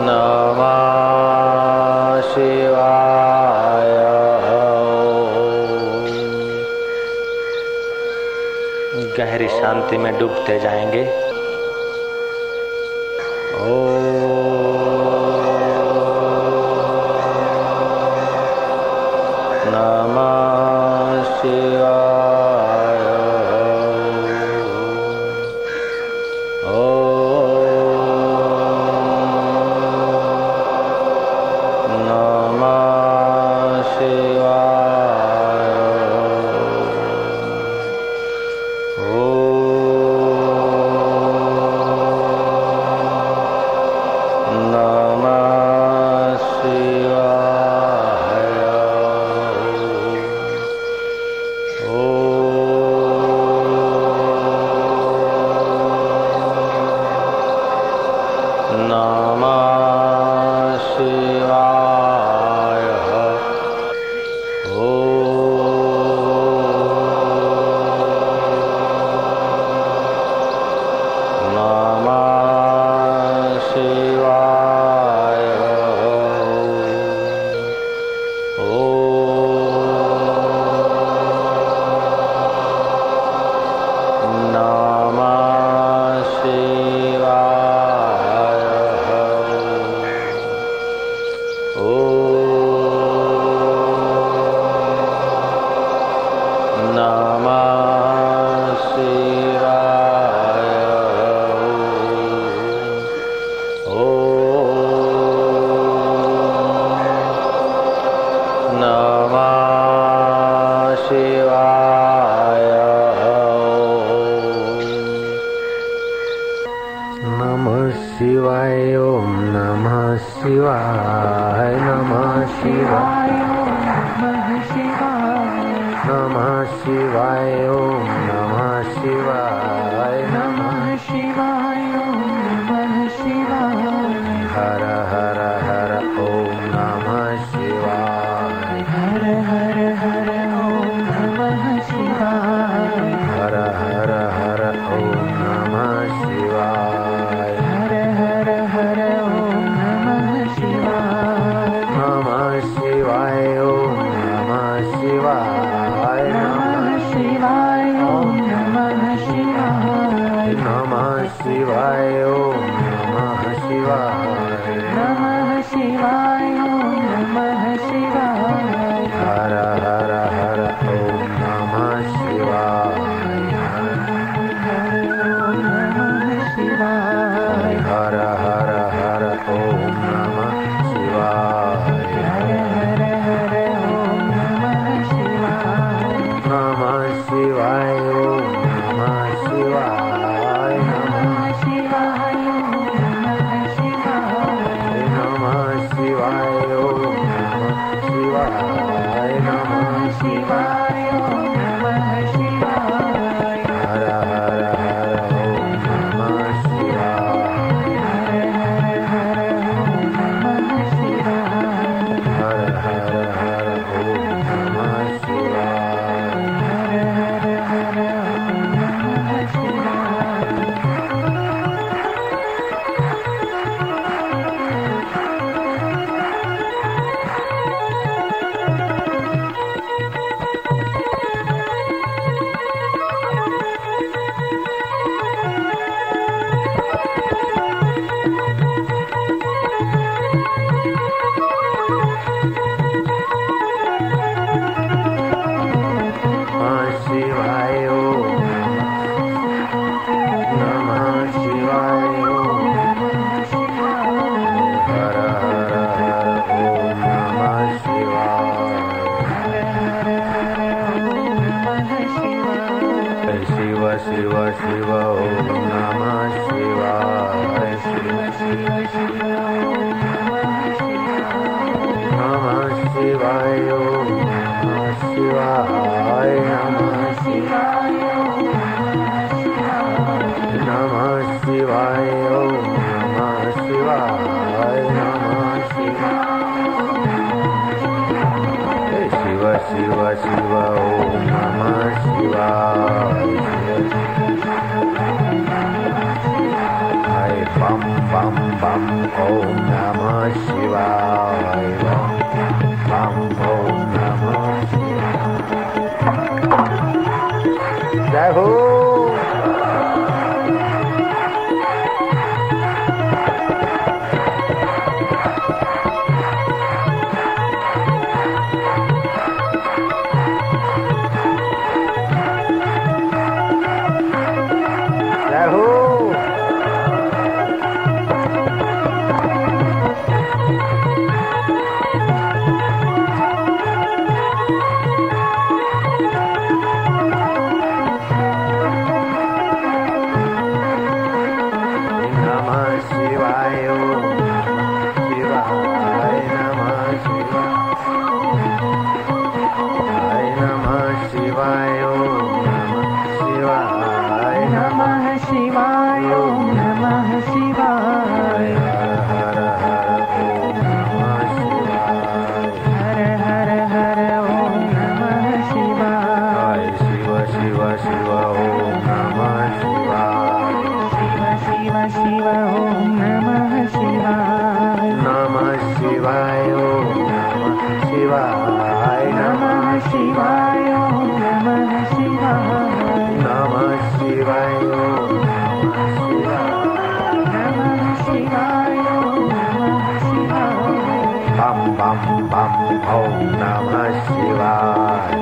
नमः गहरी शांति में डूबते जाएँगे। Shiva नमः शिवाय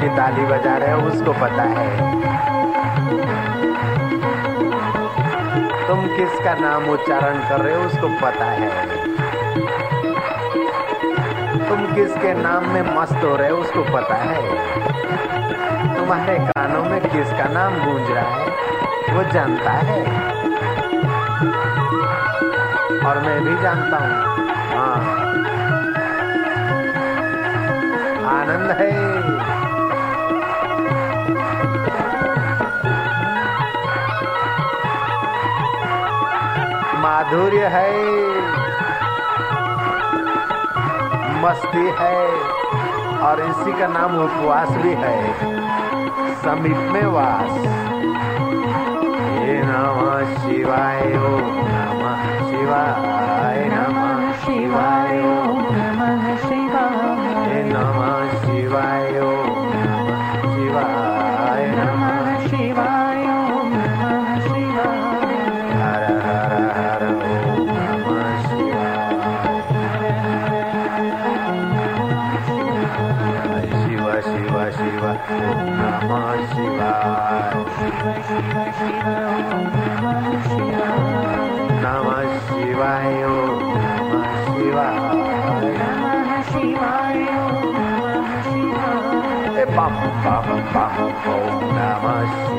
की ताली बजा रहे हैं, उसको पता है। तुम किसका नाम उच्चारण कर रहे हो, उसको पता है। तुम किसके नाम में मस्त हो रहे हो, उसको पता है। तुम्हारे कानों में किसका नाम गूंज रहा है, वो जानता है। और मैं भी जानता हूँ। हाँ। आनंद है। माधुर्य है। मस्ती है। और इसी का नाम उपवास भी है। समीप में वास। नम शिवाय नम शिवाय नम शिवाय। नम शिवाय नम hard.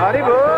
Arribou!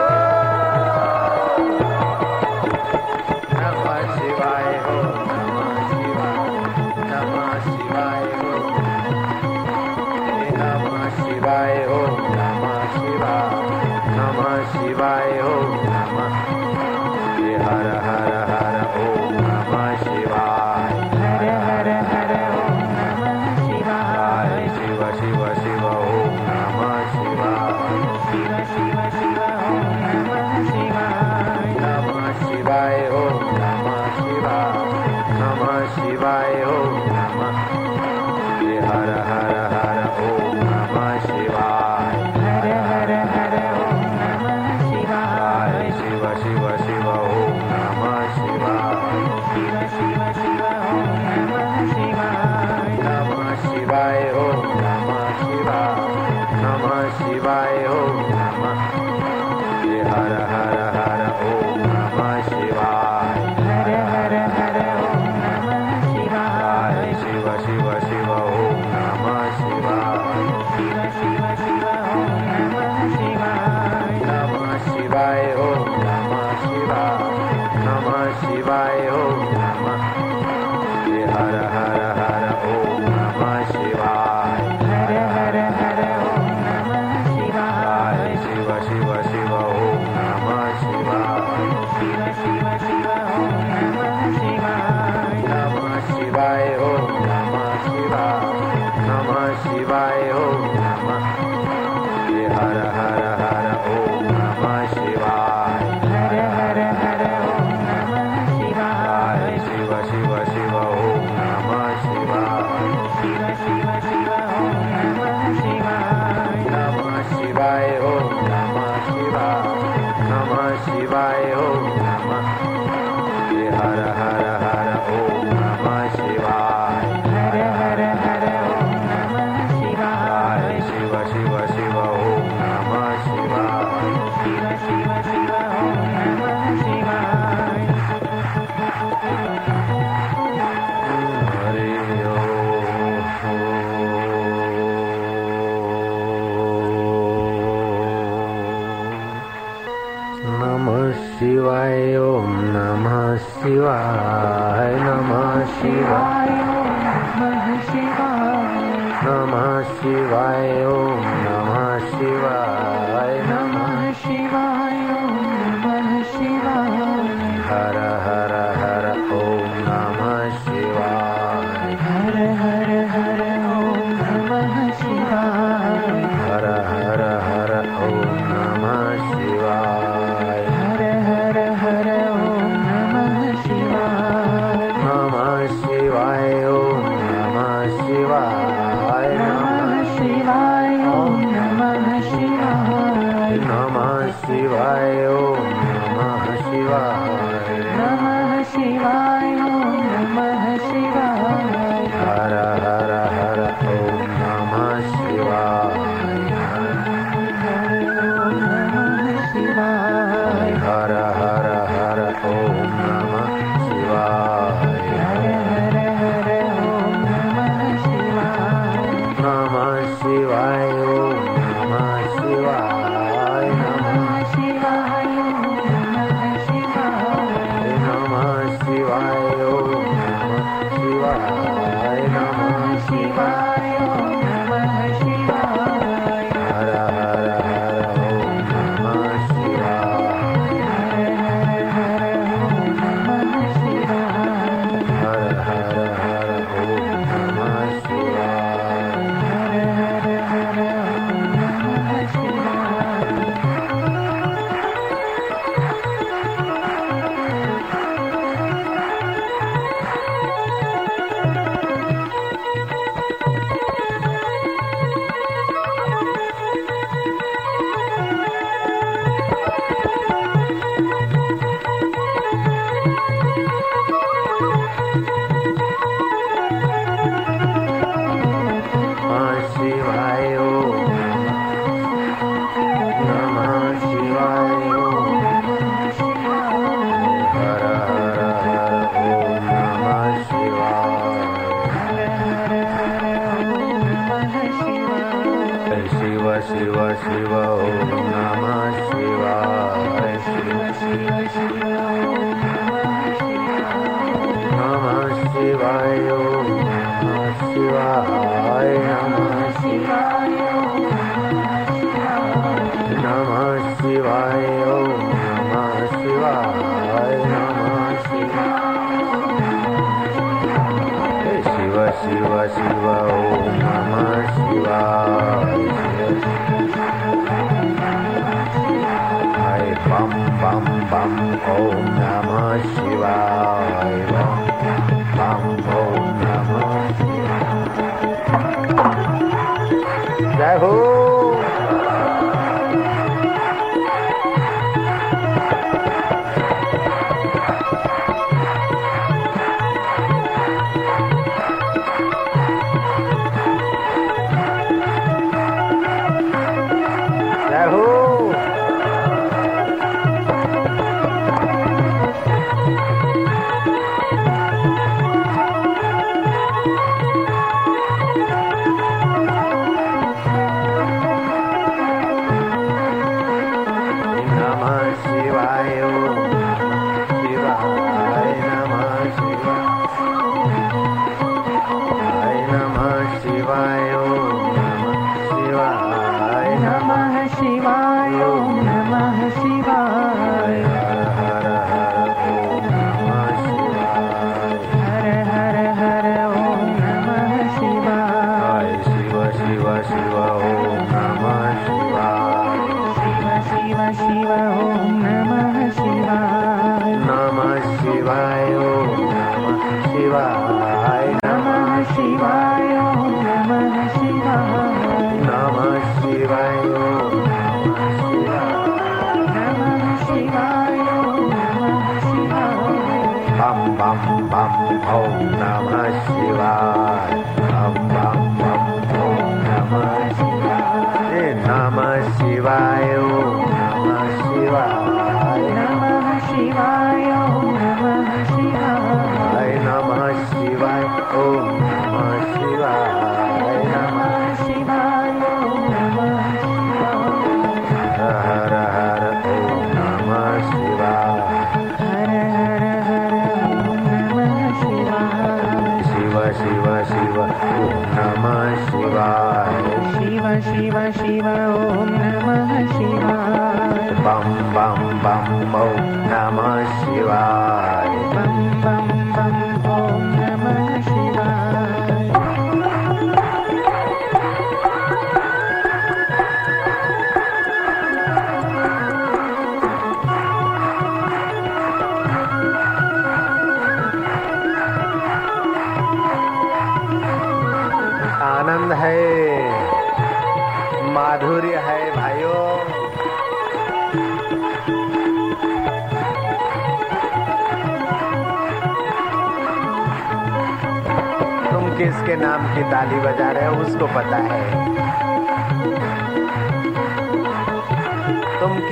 नमः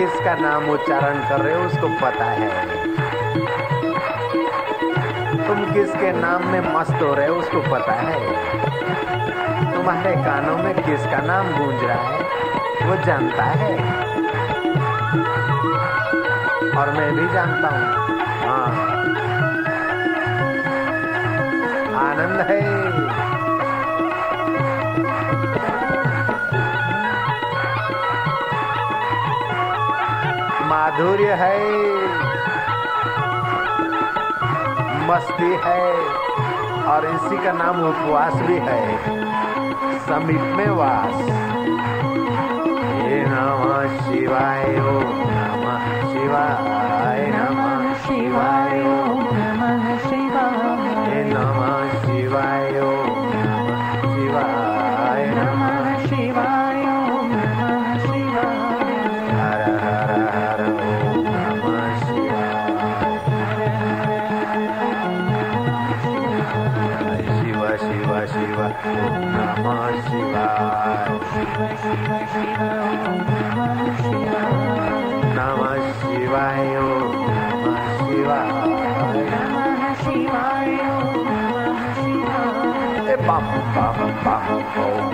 किसका नाम उच्चारण कर रहे हो उसको पता है। तुम किसके नाम में मस्त हो रहे हो उसको पता है। तुम्हारे कानों में किसका नाम गूंज रहा है, वो जानता है। और मैं भी जानता हूँ। हाँ। आनंद है। माधुर्य है। मस्ती है। और इसी का नाम उपवास भी है। समीप में वास। नम शिवाय नम शिवाय नम शिवाय नम शिवाय। नम शिवाय Oh,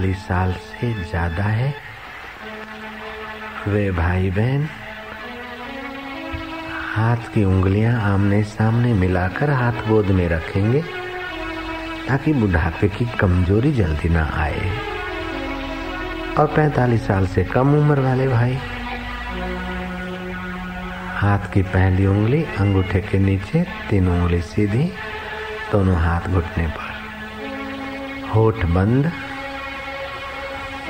45 साल से ज़्यादा है। वे भाई बहन हाथ की उंगलियाँ आमने सामने मिलाकर हाथ गोद में रखेंगे, ताकि बुढ़ापे की कमज़ोरी जल्दी ना आए। और 45 साल से कम उम्र वाले भाई, हाथ की पहली उंगली अंगूठे के नीचे, तीन उंगली सीधी, दोनों हाथ घुटने पर। होठ बंद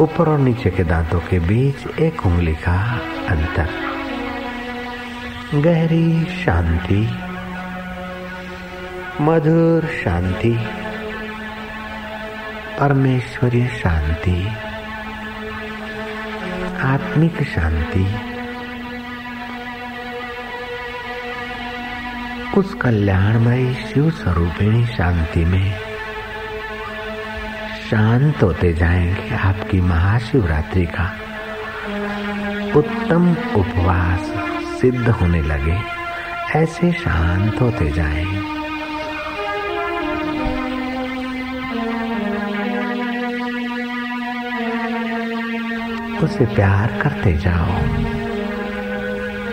ऊपर और नीचे के दांतों के बीच एक उंगली का अंतर। गहरी शांति। मधुर शांति। परमेश्वरीय शांति। आत्मिक शांति। उस कल्याणमयी शिव स्वरूपिणी शांति में शांत होते जाएँगे आपकी महाशिवरात्रि का। उत्तम उपवास सिद्ध होने लगे, ऐसे शांत होते जाएँ। उसे प्यार करते जाओ।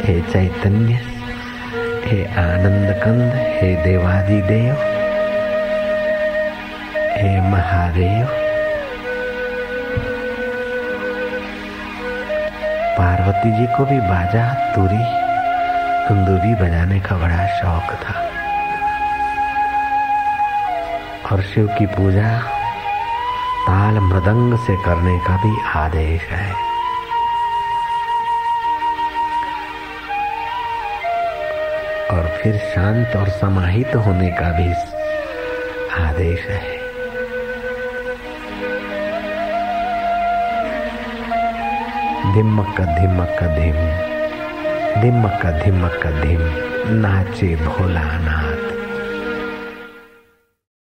हे चैतन्य, हे आनंद कंद हे देवादि देव हे महादेव। पार्वती जी को भी बाजा, तुरी कुंदूरी बजाने का बड़ा शौक था। और शिव की पूजा ताल मृदंग से करने का भी आदेश है। और फिर शांत और समाहित होने का भी आदेश है। धिमक धिमक धिम धिमक धिमक धिम नाचे भोलानाथ।